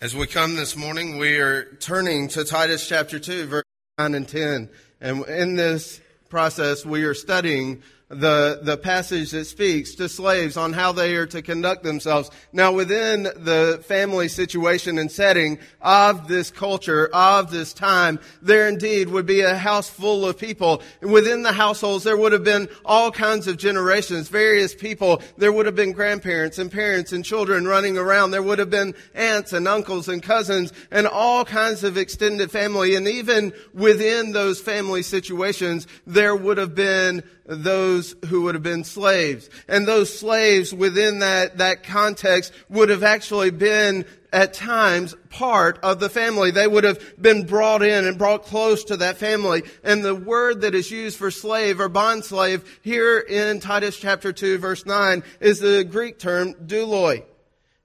As we come this morning, we are turning to Titus chapter 2, verse 9 and 10. And in this process, we are studying the, the passage that speaks to slaves on how they are to conduct themselves. Now within the family situation and setting of this culture, of this time, there indeed would be a house full of people. Within the households, there would have been all kinds of generations, various people. There would have been grandparents and parents and children running around. There would have been aunts and uncles and cousins and all kinds of extended family. And even within those family situations, there would have been those who would have been slaves. And those slaves within that, that context would have actually been at times part of the family. They would have been brought in and brought close to that family. And the word that is used for slave or bond slave here in Titus chapter 2 verse 9 is the Greek term douloi.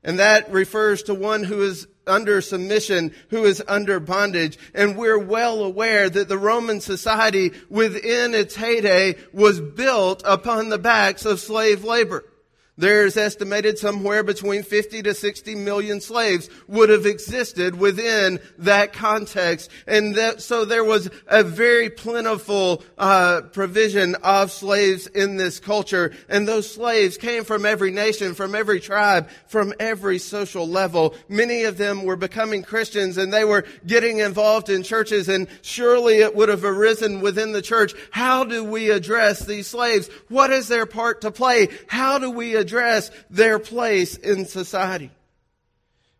And that refers to one who is under submission, who is under bondage. And we're well aware that the Roman society within its heyday was built upon the backs of slave labor. There's estimated somewhere between 50 to 60 million slaves would have existed within that context. And that, so there was a very plentiful uh, provision of slaves in this culture. And those slaves came from every nation, from every tribe, from every social level. Many of them were becoming Christians and they were getting involved in churches and surely it would have arisen within the church. How do we address these slaves? What is their part to play? How do we address their place in society.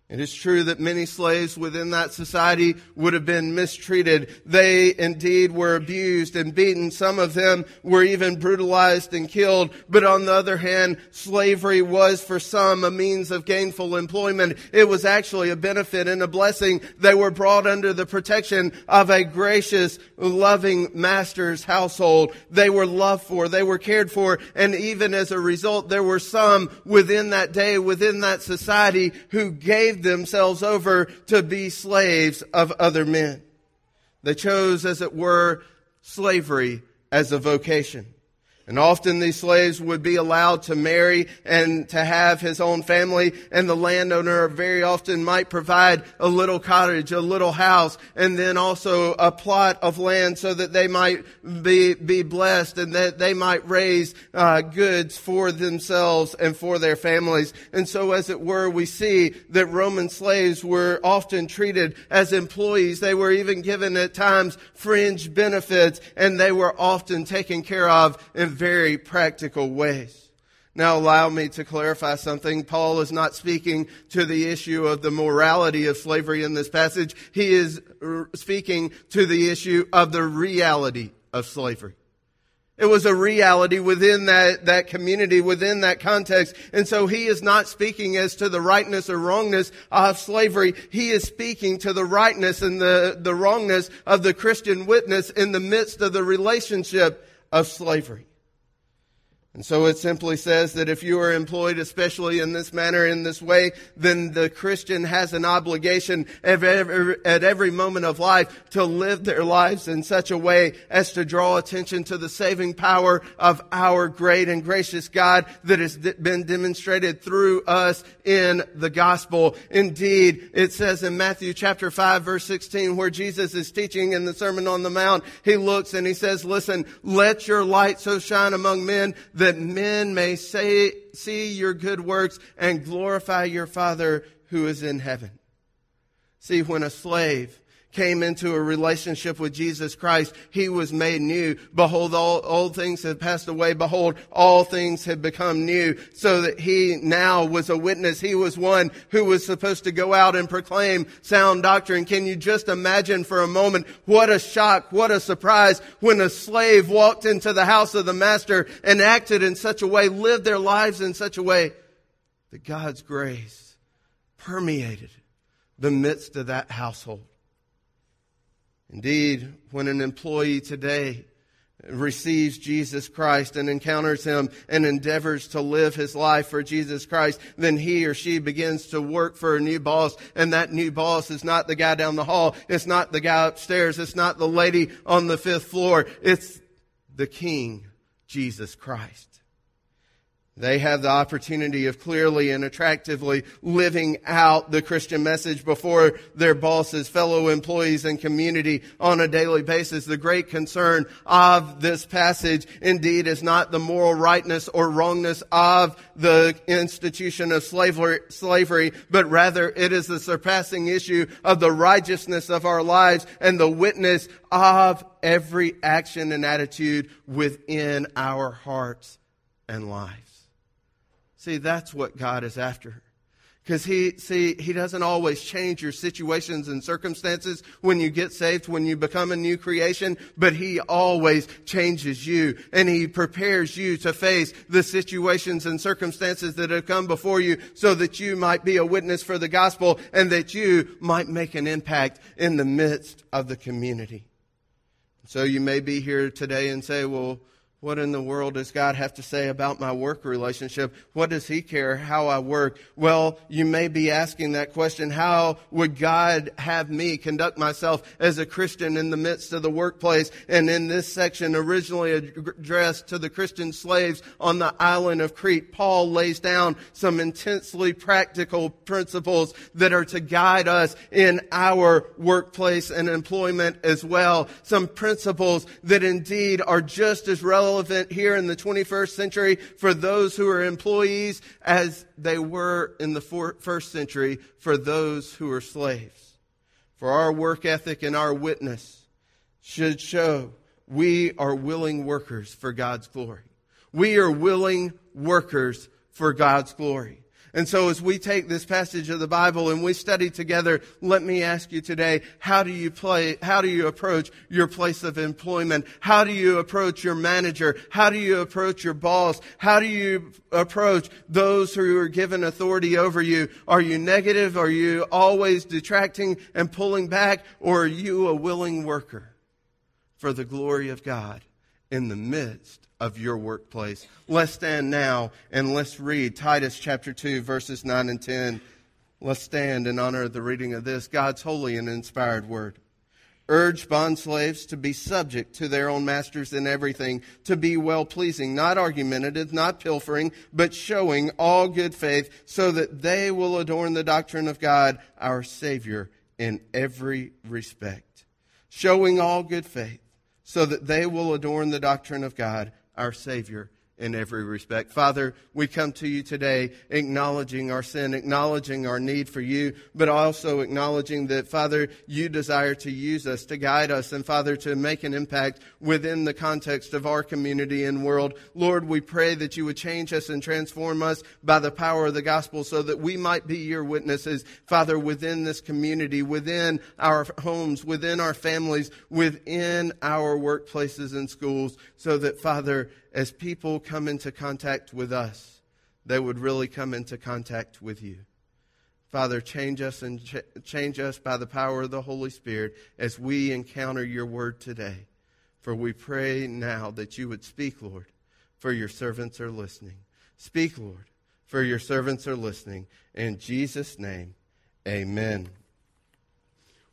It is true that many slaves within that society would have been mistreated. They indeed were abused and beaten. Some of them were even brutalized and killed. But on the other hand, slavery was for some a means of gainful employment. It was actually a benefit and a blessing. They were brought under the protection of a gracious, loving master's household. They were loved for. They were cared for. And even as a result, there were some within that day, within that society who gave themselves over to be slaves of other men. They chose, as it were, slavery as a vocation. And often these slaves would be allowed to marry and to have his own family and the landowner very often might provide a little cottage, a little house, and then also a plot of land so that they might be, be blessed and that they might raise uh, goods for themselves and for their families. And so as it were, we see that Roman slaves were often treated as employees. They were even given at times fringe benefits and they were often taken care of in very practical ways. Now allow me to clarify something. Paul is not speaking to the issue of the morality of slavery in this passage. He is speaking to the issue of the reality of slavery. It was a reality within that, that community, within that context. And so he is not speaking as to the rightness or wrongness of slavery. He is speaking to the rightness and the, the wrongness of the Christian witness in the midst of the relationship of slavery. And so it simply says that if you are employed, especially in this manner, in this way, then the Christian has an obligation at every moment of life to live their lives in such a way as to draw attention to the saving power of our great and gracious God that has been demonstrated through us in the gospel. Indeed, it says in Matthew chapter 5 verse 16 where Jesus is teaching in the Sermon on the Mount, he looks and he says, listen, let your light so shine among men that men may say, see your good works and glorify your Father who is in heaven. See, when a slave came into a relationship with Jesus Christ, he was made new. Behold, all old things have passed away. Behold, all things have become new. So that he now was a witness. He was one who was supposed to go out and proclaim sound doctrine. Can you just imagine for a moment what a shock, what a surprise when a slave walked into the house of the master and acted in such a way, lived their lives in such a way that God's grace permeated the midst of that household. Indeed, when an employee today receives Jesus Christ and encounters Him and endeavors to live his life for Jesus Christ, then he or she begins to work for a new boss. And that new boss is not the guy down the hall. It's not the guy upstairs. It's not the lady on the fifth floor. It's the King, Jesus Christ. They have the opportunity of clearly and attractively living out the Christian message before their bosses, fellow employees, and community on a daily basis. The great concern of this passage indeed is not the moral rightness or wrongness of the institution of slavery, but rather it is the surpassing issue of the righteousness of our lives and the witness of every action and attitude within our hearts and lives. See, that's what God is after. Because he, see, he doesn't always change your situations and circumstances when you get saved, when you become a new creation, but he always changes you and he prepares you to face the situations and circumstances that have come before you so that you might be a witness for the gospel and that you might make an impact in the midst of the community. So you may be here today and say, well, what in the world does God have to say about my work relationship? What does He care how I work? Well, you may be asking that question. How would God have me conduct myself as a Christian in the midst of the workplace? And in this section, originally addressed to the Christian slaves on the island of Crete, Paul lays down some intensely practical principles that are to guide us in our workplace and employment as well. Some principles that indeed are just as relevant relevant here in the 21st century for those who are employees as they were in the first century for those who are slaves. For our work ethic and our witness should show we are willing workers for God's glory. We are willing workers for God's glory. And so as we take this passage of the Bible and we study together, let me ask you today, how do you play, how do you approach your place of employment? How do you approach your manager? How do you approach your boss? How do you approach those who are given authority over you? Are you negative? Are you always detracting and pulling back? Or are you a willing worker for the glory of God in the midst of your workplace. Let's stand now and let's read Titus chapter 2, verses 9 and 10. Let's stand in honor of the reading of this, God's holy and inspired word. Urge bondslaves to be subject to their own masters in everything, to be well pleasing, not argumentative, not pilfering, but showing all good faith, so that they will adorn the doctrine of God, our Savior, in every respect. Showing all good faith, so that they will adorn the doctrine of God, our Savior in every respect. Father, we come to you today acknowledging our sin, acknowledging our need for you, but also acknowledging that, Father, you desire to use us, to guide us, and Father, to make an impact within the context of our community and world. Lord, we pray that you would change us and transform us by the power of the gospel so that we might be your witnesses, Father, within this community, within our homes, within our families, within our workplaces and schools, so that, Father, as people come into contact with us, they would really come into contact with you. Father, change us and ch- change us by the power of the Holy Spirit as we encounter your word today. For we pray now that you would speak, Lord, for your servants are listening. Speak, Lord, for your servants are listening. In Jesus' name, amen.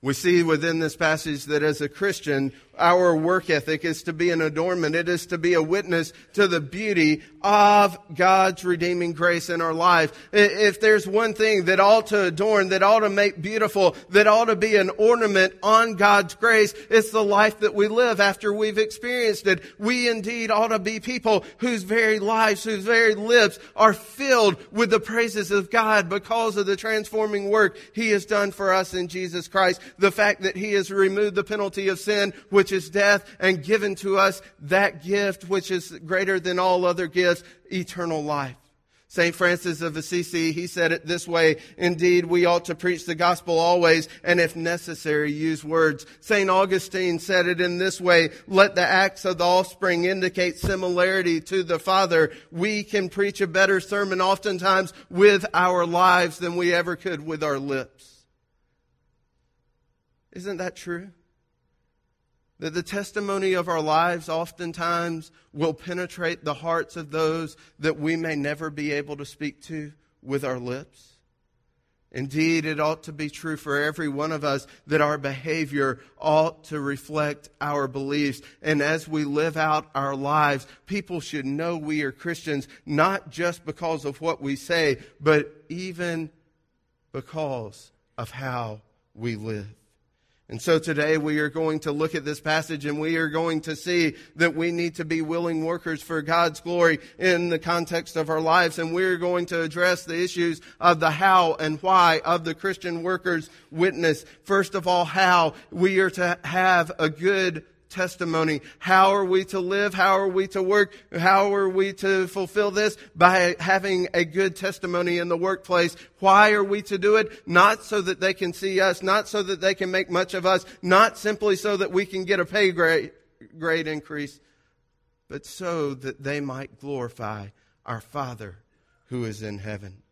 We see within this passage that as a Christian, our work ethic is to be an adornment. It is to be a witness to the beauty of God's redeeming grace in our life. If there's one thing that ought to adorn, that ought to make beautiful, that ought to be an ornament on God's grace, it's the life that we live after we've experienced it. We indeed ought to be people whose very lives, whose very lips are filled with the praises of God because of the transforming work He has done for us in Jesus Christ. The fact that He has removed the penalty of sin, which is death, and given to us that gift which is greater than all other gifts, eternal life. St. Francis of Assisi, he said it this way, indeed, we ought to preach the gospel always, and if necessary, use words. St. Augustine said it in this way, let the acts of the offspring indicate similarity to the Father. We can preach a better sermon oftentimes with our lives than we ever could with our lips. Isn't that true? That the testimony of our lives oftentimes will penetrate the hearts of those that we may never be able to speak to with our lips. Indeed, it ought to be true for every one of us that our behavior ought to reflect our beliefs. And as we live out our lives, people should know we are Christians, not just because of what we say, but even because of how we live. And so today we are going to look at this passage and we are going to see that we need to be willing workers for God's glory in the context of our lives. And we're going to address the issues of the how and why of the Christian workers witness. First of all, how we are to have a good testimony. How are we to live? How are we to work? How are we to fulfill this? By having a good testimony in the workplace. Why are we to do it? Not so that they can see us, not so that they can make much of us, not simply so that we can get a pay grade, grade increase, but so that they might glorify our Father who is in heaven.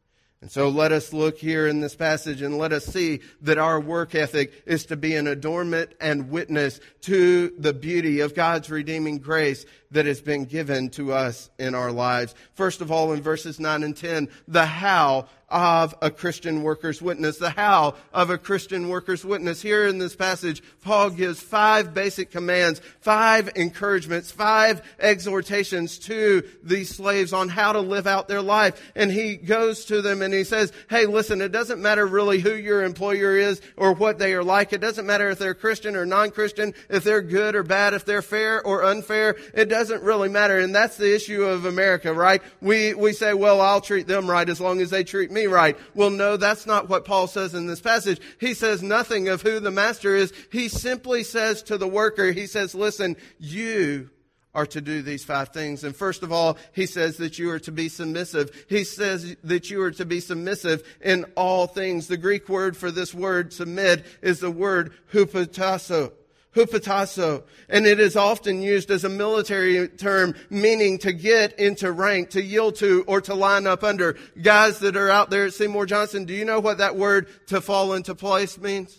And so let us look here in this passage and let us see that our work ethic is to be an adornment and witness to the beauty of God's redeeming grace that has been given to us in our lives. First of all, in verses 9 and 10, the how of a Christian worker's witness. The how of a Christian worker's witness. Here in this passage, Paul gives five basic commands, five encouragements, five exhortations to these slaves on how to live out their life. And he goes to them and he says, hey, listen, it doesn't matter really who your employer is or what they are like. It doesn't matter if they're Christian or non-Christian, if they're good or bad, if they're fair or unfair. It doesn't really matter. And that's the issue of America, right? We, we say, well, I'll treat them right as long as they treat me right. Well, no, that's not what Paul says in this passage. He says nothing of who the master is. He simply says to the worker, he says, listen, you are to do these five things. And first of all, he says that you are to be submissive. He says that you are to be submissive in all things. The Greek word for this word submit is the word hupotasso hupotasso, and it is often used as a military term meaning to get into rank, to yield to, or to line up under. Guys that are out there at Seymour Johnson, do you know what that word to fall into place means?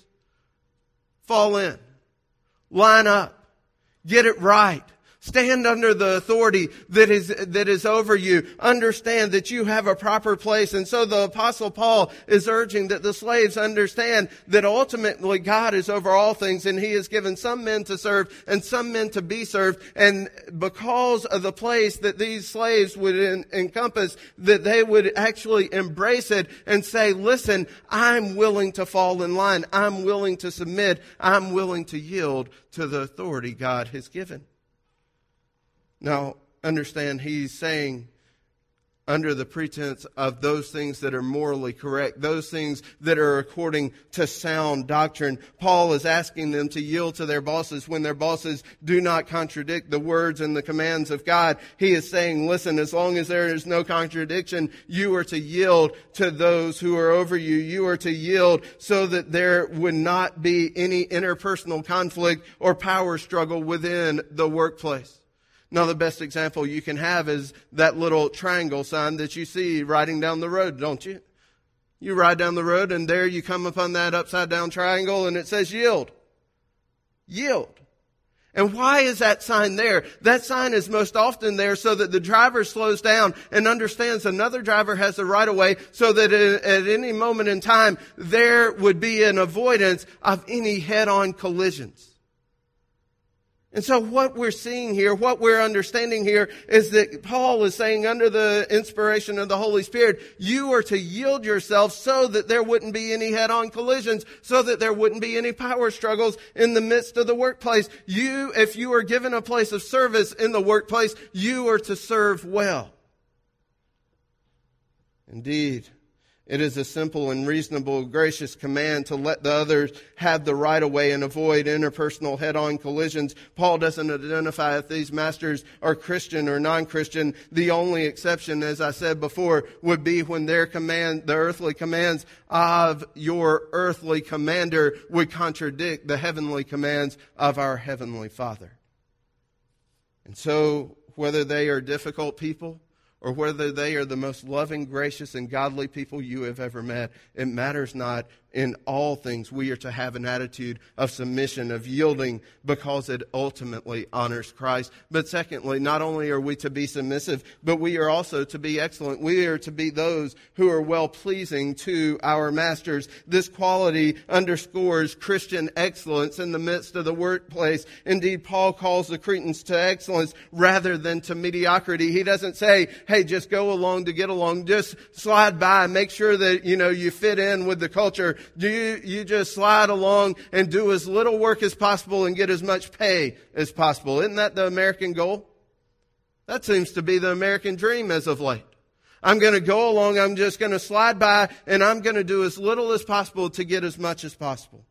Fall in. Line up. Get it right. Stand under the authority that is, that is over you. Understand that you have a proper place. And so the apostle Paul is urging that the slaves understand that ultimately God is over all things and he has given some men to serve and some men to be served. And because of the place that these slaves would encompass, that they would actually embrace it and say, listen, I'm willing to fall in line. I'm willing to submit. I'm willing to yield to the authority God has given. Now, understand, he's saying under the pretense of those things that are morally correct, those things that are according to sound doctrine. Paul is asking them to yield to their bosses when their bosses do not contradict the words and the commands of God. He is saying, listen, as long as there is no contradiction, you are to yield to those who are over you. You are to yield so that there would not be any interpersonal conflict or power struggle within the workplace. Now, the best example you can have is that little triangle sign that you see riding down the road, don't you? You ride down the road and there you come upon that upside down triangle and it says yield. Yield. And why is that sign there? That sign is most often there so that the driver slows down and understands another driver has the right of way so that at any moment in time there would be an avoidance of any head on collisions. And so what we're seeing here, what we're understanding here is that Paul is saying under the inspiration of the Holy Spirit, you are to yield yourself so that there wouldn't be any head-on collisions, so that there wouldn't be any power struggles in the midst of the workplace. You, if you are given a place of service in the workplace, you are to serve well. Indeed, it is a simple and reasonable, gracious command to let the others have the right of way and avoid interpersonal head-on collisions. Paul doesn't identify if these masters are Christian or non-Christian. The only exception, as I said before, would be when their command, the earthly commands of your earthly commander would contradict the heavenly commands of our heavenly Father. And so, whether they are difficult people, or whether they are the most loving, gracious, and godly people you have ever met. It matters not. In all things, we are to have an attitude of submission, of yielding, because it ultimately honors Christ. But secondly, not only are we to be submissive, but we are also to be excellent. We are to be those who are well pleasing to our masters. This quality underscores Christian excellence in the midst of the workplace. Indeed, Paul calls the Cretans to excellence rather than to mediocrity. He doesn't say, hey, just go along to get along. Just slide by. Make sure that, you know, you fit in with the culture do you, you just slide along and do as little work as possible and get as much pay as possible? Isn't that the American goal? That seems to be the American dream as of late. I'm going to go along, I'm just going to slide by, and I'm going to do as little as possible to get as much as possible.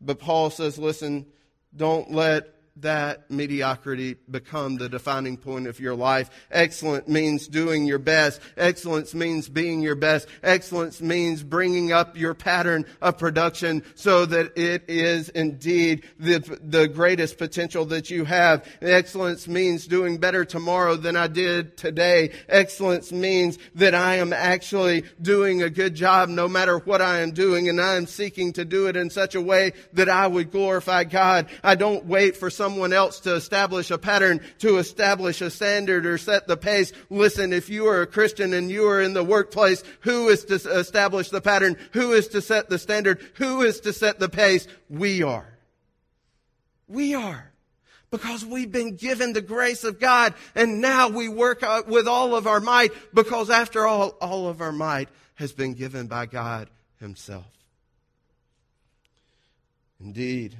But Paul says, listen, don't let that mediocrity become the defining point of your life. Excellent means doing your best. Excellence means being your best. Excellence means bringing up your pattern of production so that it is indeed the, the greatest potential that you have. Excellence means doing better tomorrow than I did today. Excellence means that I am actually doing a good job no matter what I am doing and I am seeking to do it in such a way that I would glorify God. I don't wait for some someone else to establish a pattern, to establish a standard or set the pace. Listen, if you are a Christian and you are in the workplace, who is to establish the pattern? Who is to set the standard? Who is to set the pace? We are. We are because we've been given the grace of God and now we work with all of our might because after all, all of our might has been given by God himself. Indeed,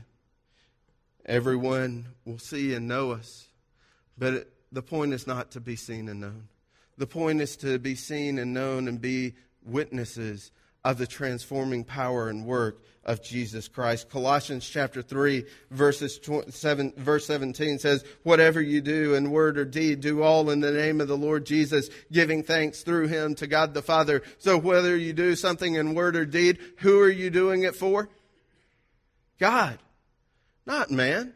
Everyone will see and know us. But it, the point is not to be seen and known. The point is to be seen and known and be witnesses of the transforming power and work of Jesus Christ. Colossians chapter 3 verses 7, verse 17 says, whatever you do in word or deed, do all in the name of the Lord Jesus, giving thanks through him to God the Father. So whether you do something in word or deed, who are you doing it for? God not man.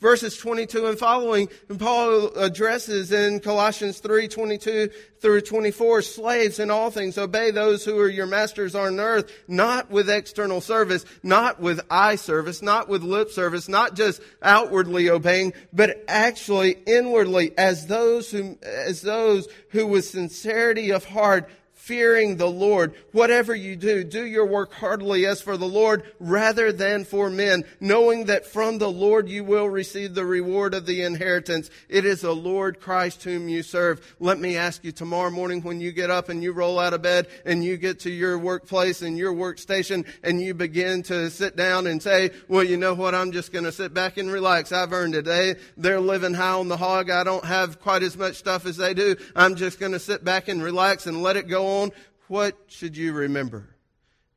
Verses 22 and following, and Paul addresses in Colossians 3, 22 through 24, slaves in all things, obey those who are your masters on earth, not with external service, not with eye service, not with lip service, not just outwardly obeying, but actually inwardly as those who, as those who with sincerity of heart fearing the Lord. Whatever you do, do your work heartily as for the Lord rather than for men, knowing that from the Lord you will receive the reward of the inheritance. It is the Lord Christ whom you serve. Let me ask you tomorrow morning when you get up and you roll out of bed and you get to your workplace and your workstation and you begin to sit down and say, well, you know what? I'm just going to sit back and relax. I've earned it. They, they're living high on the hog. I don't have quite as much stuff as they do. I'm just going to sit back and relax and let it go on on, what should you remember?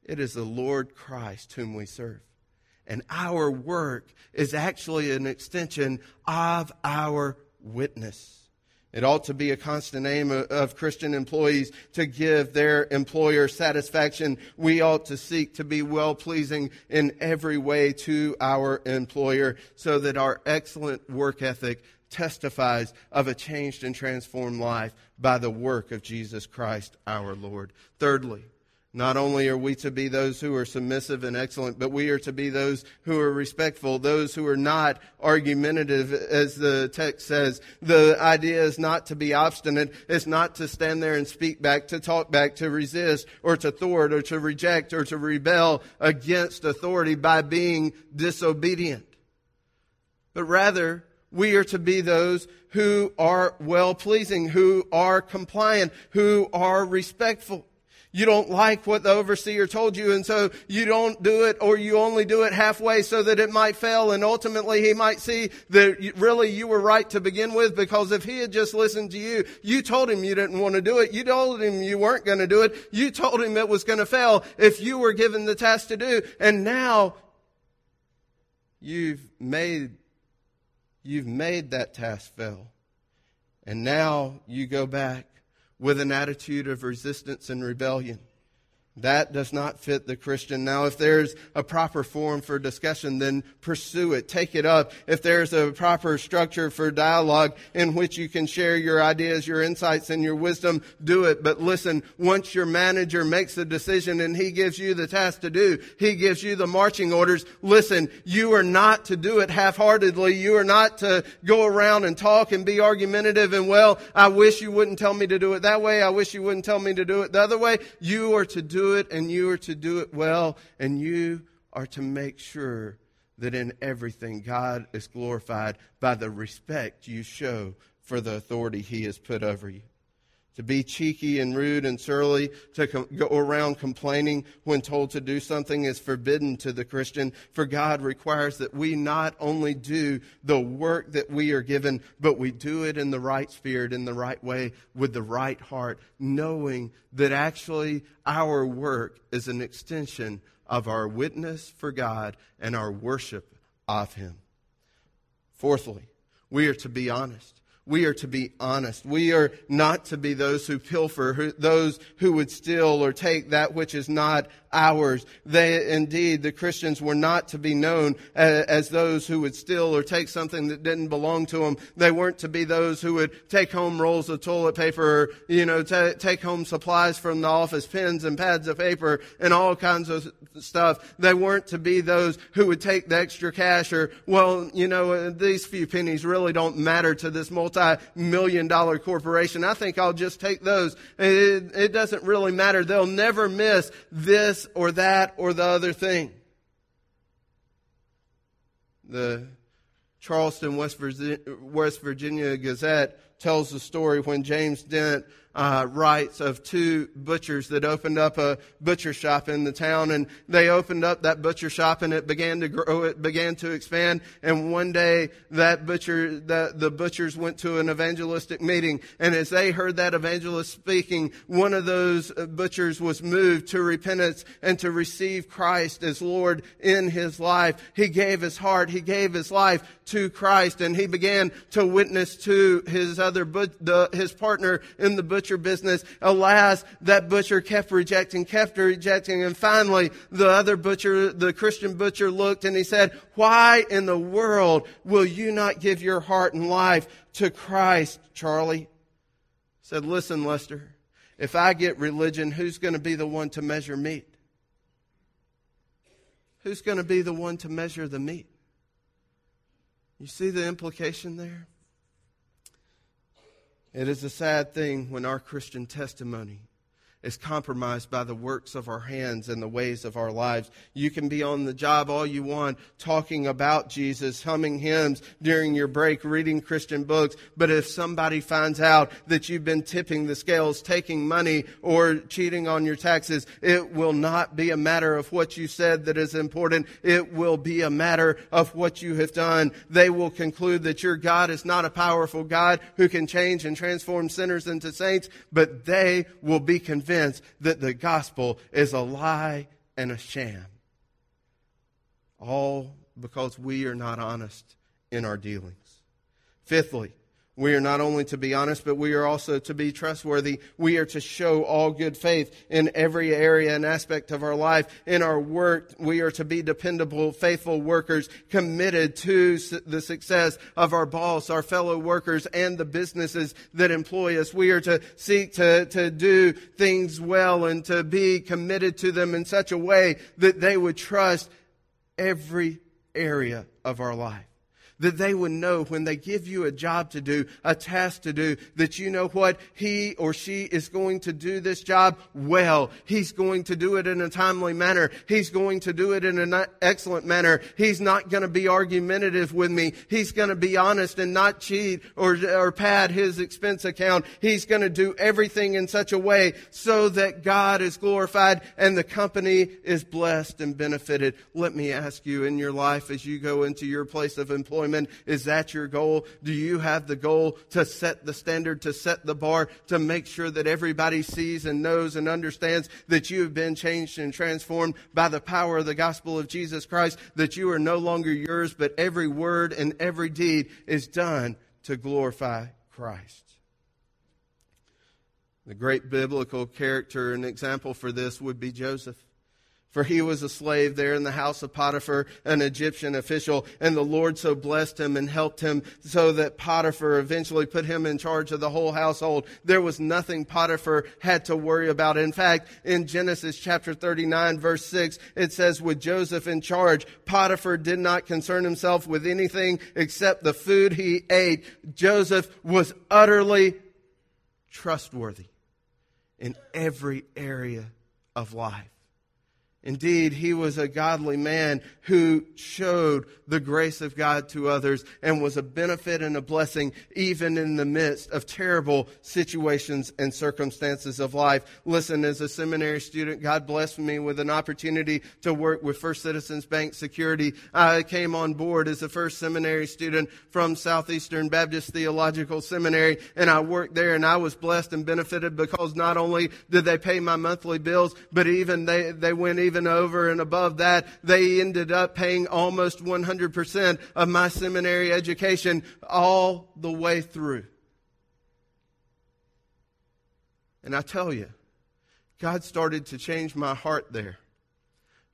It is the Lord Christ whom we serve. And our work is actually an extension of our witness. It ought to be a constant aim of Christian employees to give their employer satisfaction. We ought to seek to be well pleasing in every way to our employer so that our excellent work ethic testifies of a changed and transformed life by the work of Jesus Christ our Lord. Thirdly, not only are we to be those who are submissive and excellent, but we are to be those who are respectful, those who are not argumentative, as the text says. The idea is not to be obstinate. It's not to stand there and speak back, to talk back, to resist, or to thwart, or to reject, or to rebel against authority by being disobedient. But rather, we are to be those who are well pleasing, who are compliant, who are respectful. You don't like what the overseer told you, and so you don't do it, or you only do it halfway so that it might fail, and ultimately he might see that really you were right to begin with, because if he had just listened to you, you told him you didn't want to do it, you told him you weren't going to do it, you told him it was going to fail if you were given the task to do, and now you've made You've made that task fail. And now you go back with an attitude of resistance and rebellion. That does not fit the Christian. Now, if there's a proper forum for discussion, then pursue it. Take it up. If there's a proper structure for dialogue in which you can share your ideas, your insights, and your wisdom, do it. But listen, once your manager makes the decision and he gives you the task to do, he gives you the marching orders. Listen, you are not to do it half-heartedly. You are not to go around and talk and be argumentative and, well, I wish you wouldn't tell me to do it that way. I wish you wouldn't tell me to do it the other way. You are to do it and you are to do it well and you are to make sure that in everything God is glorified by the respect you show for the authority he has put over you to be cheeky and rude and surly, to com- go around complaining when told to do something is forbidden to the Christian. For God requires that we not only do the work that we are given, but we do it in the right spirit, in the right way, with the right heart, knowing that actually our work is an extension of our witness for God and our worship of Him. Fourthly, we are to be honest we are to be honest. We are not to be those who pilfer, who, those who would steal or take that which is not ours. They, indeed, the Christians were not to be known as, as, those who would steal or take something that didn't belong to them. They weren't to be those who would take home rolls of toilet paper or, you know, t- take home supplies from the office, pens and pads of paper and all kinds of stuff. They weren't to be those who would take the extra cash or, well, you know, these few pennies really don't matter to this multi-million dollar corporation. I think I'll just take those. It, it doesn't really matter. They'll never miss this or that or the other thing. The Charleston, West Virginia, West Virginia Gazette tells the story when James Dent uh, writes of two butchers that opened up a butcher shop in the town. And they opened up that butcher shop and it began to grow, it began to expand. And one day that butcher, the, the butchers went to an evangelistic meeting. And as they heard that evangelist speaking, one of those butchers was moved to repentance and to receive Christ as Lord in his life. He gave his heart, he gave his life to Christ and he began to witness to his other, the, his partner in the butcher butcher business. Alas, that butcher kept rejecting, kept rejecting. And finally, the other butcher, the Christian butcher looked and he said, why in the world will you not give your heart and life to Christ, Charlie? He said, listen, Lester, if I get religion, who's going to be the one to measure meat? Who's going to be the one to measure the meat? You see the implication there? It is a sad thing when our Christian testimony is compromised by the works of our hands and the ways of our lives. You can be on the job all you want, talking about Jesus, humming hymns during your break, reading Christian books. But if somebody finds out that you've been tipping the scales, taking money, or cheating on your taxes, it will not be a matter of what you said that is important. It will be a matter of what you have done. They will conclude that your God is not a powerful God who can change and transform sinners into saints, but they will be convinced convinced that the gospel is a lie and a sham. All because we are not honest in our dealings. Fifthly, we are not only to be honest, but we are also to be trustworthy. We are to show all good faith in every area and aspect of our life. In our work, we are to be dependable, faithful workers, committed to the success of our boss, our fellow workers, and the businesses that employ us. We are to seek to, to do things well and to be committed to them in such a way that they would trust every area of our life that they would know when they give you a job to do, a task to do, that you know what? He or she is going to do this job well. He's going to do it in a timely manner. He's going to do it in an excellent manner. He's not going to be argumentative with me. He's going to be honest and not cheat or, or pad his expense account. He's going to do everything in such a way so that God is glorified and the company is blessed and benefited. Let me ask you in your life as you go into your place of employment, employment? Is that your goal? Do you have the goal to set the standard, to set the bar, to make sure that everybody sees and knows and understands that you have been changed and transformed by the power of the gospel of Jesus Christ, that you are no longer yours, but every word and every deed is done to glorify Christ? The great biblical character and example for this would be Joseph. For he was a slave there in the house of Potiphar, an Egyptian official, and the Lord so blessed him and helped him so that Potiphar eventually put him in charge of the whole household. There was nothing Potiphar had to worry about. In fact, in Genesis chapter 39 verse 6, it says, with Joseph in charge, Potiphar did not concern himself with anything except the food he ate. Joseph was utterly trustworthy in every area of life. Indeed, he was a godly man who showed the grace of God to others and was a benefit and a blessing even in the midst of terrible situations and circumstances of life. Listen, as a seminary student, God blessed me with an opportunity to work with First Citizens Bank Security. I came on board as a first seminary student from Southeastern Baptist Theological Seminary and I worked there and I was blessed and benefited because not only did they pay my monthly bills, but even they, they went even over and above that, they ended up paying almost 100% of my seminary education all the way through. And I tell you, God started to change my heart there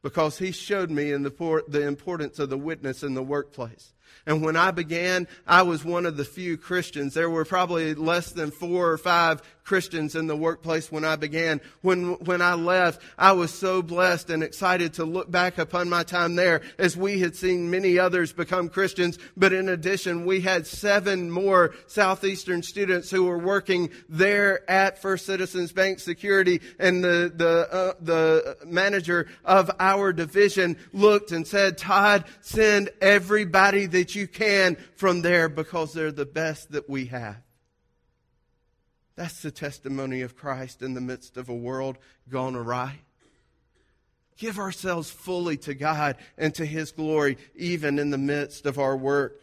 because He showed me the, the importance of the witness in the workplace. And when I began, I was one of the few Christians. There were probably less than four or five Christians in the workplace when I began. When, when I left, I was so blessed and excited to look back upon my time there as we had seen many others become Christians. But in addition, we had seven more Southeastern students who were working there at First Citizens Bank Security. And the, the, uh, the manager of our division looked and said, Todd, send everybody that you can from there because they're the best that we have. That's the testimony of Christ in the midst of a world gone awry. Give ourselves fully to God and to His glory, even in the midst of our work.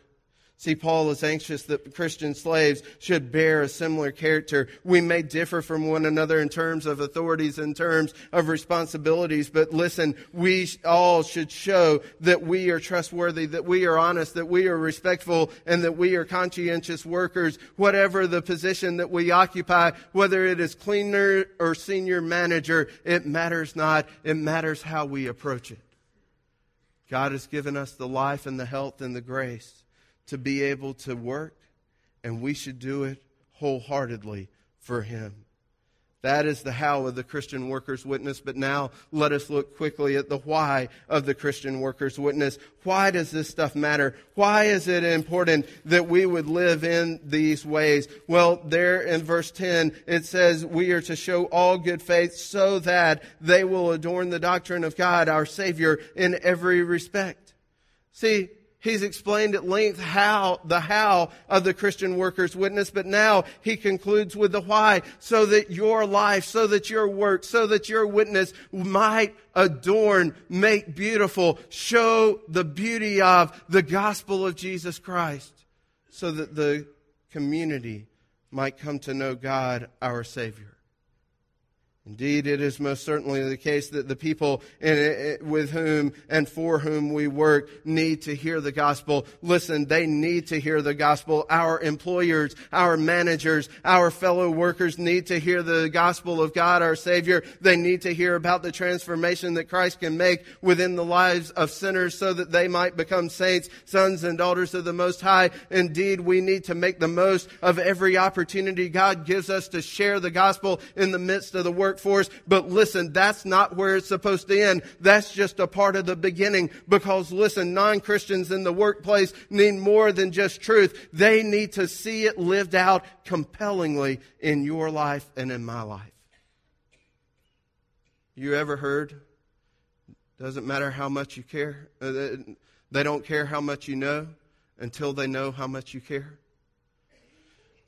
See, Paul is anxious that Christian slaves should bear a similar character. We may differ from one another in terms of authorities, in terms of responsibilities, but listen, we all should show that we are trustworthy, that we are honest, that we are respectful, and that we are conscientious workers, whatever the position that we occupy, whether it is cleaner or senior manager, it matters not. It matters how we approach it. God has given us the life and the health and the grace to be able to work, and we should do it wholeheartedly for Him. That is the how of the Christian worker's witness. But now let us look quickly at the why of the Christian worker's witness. Why does this stuff matter? Why is it important that we would live in these ways? Well, there in verse 10, it says we are to show all good faith so that they will adorn the doctrine of God, our Savior, in every respect. See, He's explained at length how, the how of the Christian worker's witness, but now he concludes with the why, so that your life, so that your work, so that your witness might adorn, make beautiful, show the beauty of the gospel of Jesus Christ, so that the community might come to know God, our Savior. Indeed, it is most certainly the case that the people in, eh, eh, with whom and for whom we work need to hear the gospel. Listen, they need to hear the gospel. Our employers, our managers, our fellow workers need to hear the gospel of God, our Savior. They need to hear about the transformation that Christ can make within the lives of sinners so that they might become saints, sons and daughters of the Most High. Indeed, we need to make the most of every opportunity God gives us to share the gospel in the midst of the work workforce. But listen, that's not where it's supposed to end. That's just a part of the beginning. Because listen, non-Christians in the workplace need more than just truth. They need to see it lived out compellingly in your life and in my life. You ever heard? Doesn't matter how much you care. Uh, they don't care how much you know until they know how much you care.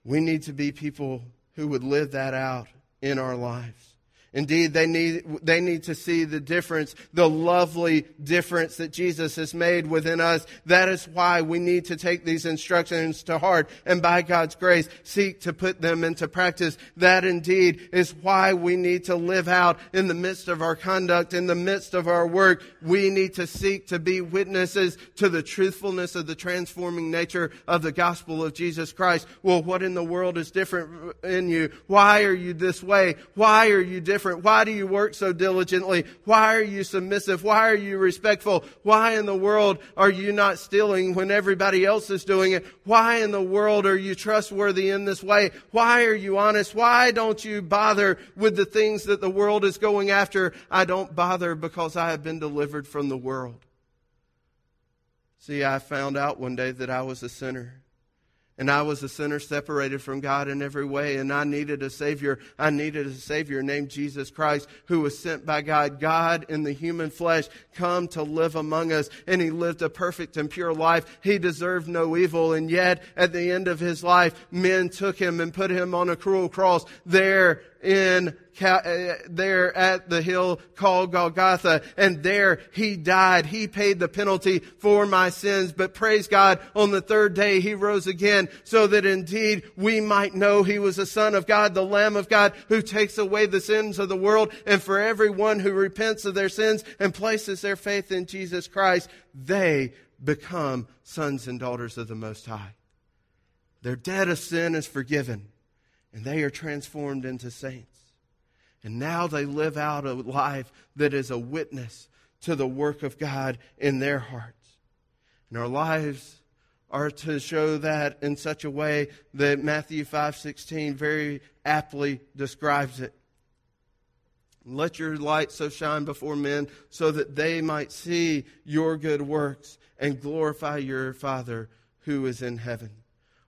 We need to be people who would live that out in our lives. Indeed, they need, they need to see the difference, the lovely difference that Jesus has made within us. That is why we need to take these instructions to heart and by God's grace seek to put them into practice. That indeed is why we need to live out in the midst of our conduct, in the midst of our work. We need to seek to be witnesses to the truthfulness of the transforming nature of the gospel of Jesus Christ. Well, what in the world is different in you? Why are you this way? Why are you different? Different? Why do you work so diligently? Why are you submissive? Why are you respectful? Why in the world are you not stealing when everybody else is doing it? Why in the world are you trustworthy in this way? Why are you honest? Why don't you bother with the things that the world is going after? I don't bother because I have been delivered from the world. See, I found out one day that I was a sinner. And I was a sinner separated from God in every way, and I needed a Savior. I needed a Savior named Jesus Christ, who was sent by God, God in the human flesh, come to live among us. And He lived a perfect and pure life. He deserved no evil, and yet at the end of His life, men took Him and put Him on a cruel cross there in uh, there at the hill called Golgotha. And there he died. He paid the penalty for my sins. But praise God, on the third day he rose again so that indeed we might know he was the son of God, the lamb of God who takes away the sins of the world. And for everyone who repents of their sins and places their faith in Jesus Christ, they become sons and daughters of the Most High. Their debt of sin is forgiven and they are transformed into saints. And now they live out a life that is a witness to the work of God in their hearts. And our lives are to show that in such a way that Matthew 5:16 very aptly describes it. Let your light so shine before men so that they might see your good works and glorify your Father who is in heaven.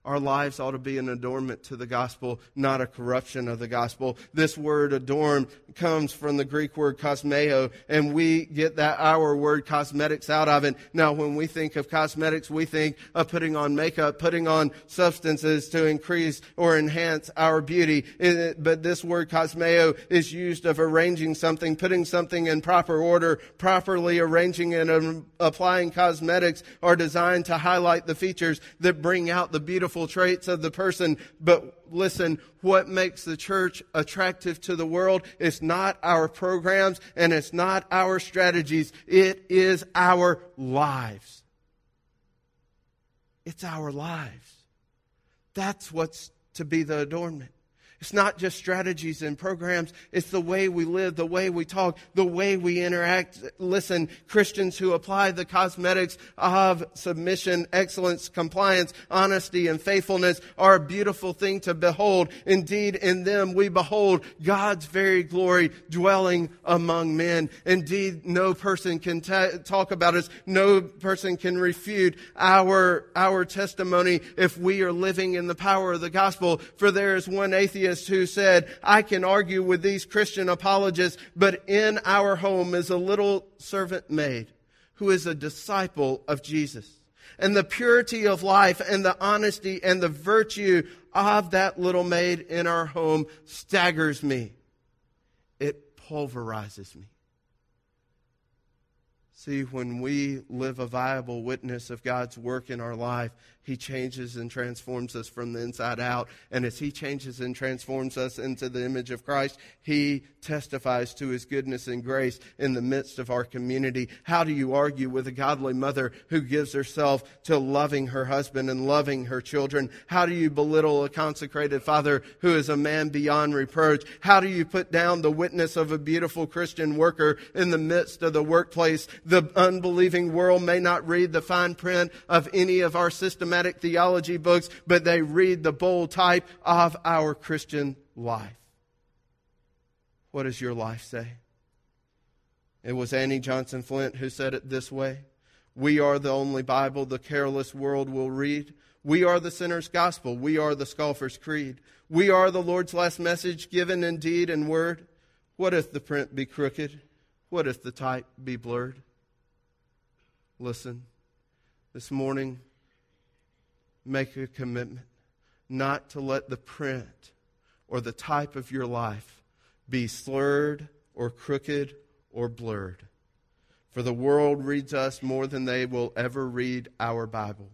Our lives ought to be an adornment to the gospel, not a corruption of the gospel. This word adorn comes from the Greek word cosmeo, and we get that our word cosmetics out of it. Now, when we think of cosmetics, we think of putting on makeup, putting on substances to increase or enhance our beauty. But this word cosmeo is used of arranging something, putting something in proper order, properly arranging and um, applying cosmetics are designed to highlight the features that bring out the beautiful beautiful traits of the person. But listen, what makes the church attractive to the world is not our programs and it's not our strategies. It is our lives. It's our lives. That's what's to be the adornment. It's not just strategies and programs. It's the way we live, the way we talk, the way we interact. Listen, Christians who apply the cosmetics of submission, excellence, compliance, honesty, and faithfulness are a beautiful thing to behold. Indeed, in them we behold God's very glory dwelling among men. Indeed, no person can t- talk about us. No person can refute our, our testimony if we are living in the power of the gospel. For there is one atheist atheist who said, I can argue with these Christian apologists, but in our home is a little servant maid who is a disciple of Jesus. And the purity of life and the honesty and the virtue of that little maid in our home staggers me. It pulverizes me. See, when we live a viable witness of God's work in our life, he changes and transforms us from the inside out. And as He changes and transforms us into the image of Christ, He testifies to His goodness and grace in the midst of our community. How do you argue with a godly mother who gives herself to loving her husband and loving her children? How do you belittle a consecrated father who is a man beyond reproach? How do you put down the witness of a beautiful Christian worker in the midst of the workplace? The unbelieving world may not read the fine print of any of our systematic theology books, but they read the bold type of our Christian life. What does your life say? It was Annie Johnson Flint who said it this way We are the only Bible the careless world will read. We are the sinner's gospel. We are the scoffer's creed. We are the Lord's last message given in deed and word. What if the print be crooked? What if the type be blurred? Listen, this morning make a commitment not to let the print or the type of your life be slurred or crooked or blurred. For the world reads us more than they will ever read our Bible.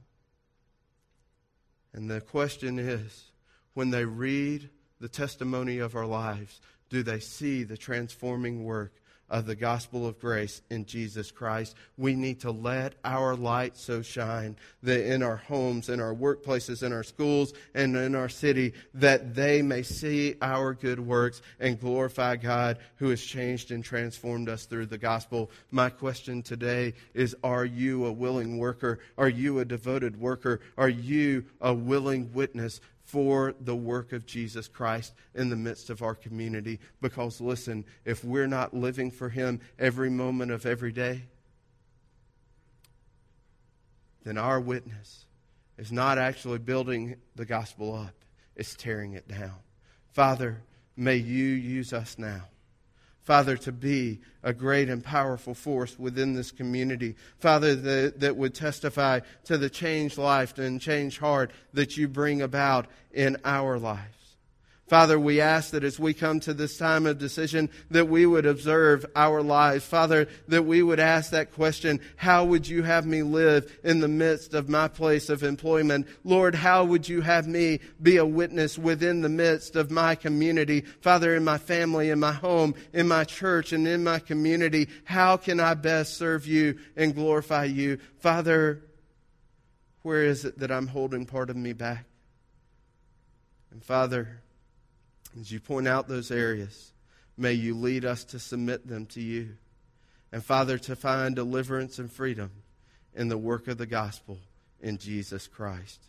And the question is when they read the testimony of our lives, do they see the transforming work of the gospel of grace in Jesus Christ. We need to let our light so shine that in our homes, in our workplaces, in our schools, and in our city, that they may see our good works and glorify God who has changed and transformed us through the gospel. My question today is Are you a willing worker? Are you a devoted worker? Are you a willing witness for the work of Jesus Christ in the midst of our community. Because, listen, if we're not living for Him every moment of every day, then our witness is not actually building the gospel up, it's tearing it down. Father, may you use us now Father, to be a great and powerful force within this community. Father, that, that would testify to the changed life and changed heart that you bring about in our life. Father, we ask that as we come to this time of decision, that we would observe our lives. Father, that we would ask that question, how would you have me live in the midst of my place of employment? Lord, how would you have me be a witness within the midst of my community? Father, in my family, in my home, in my church, and in my community, how can I best serve you and glorify you? Father, where is it that I'm holding part of me back? And Father, as you point out those areas, may you lead us to submit them to you. And Father, to find deliverance and freedom in the work of the gospel in Jesus Christ.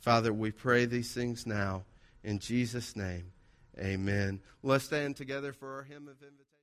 Father, we pray these things now in Jesus' name. Amen. Let's stand together for our hymn of invitation.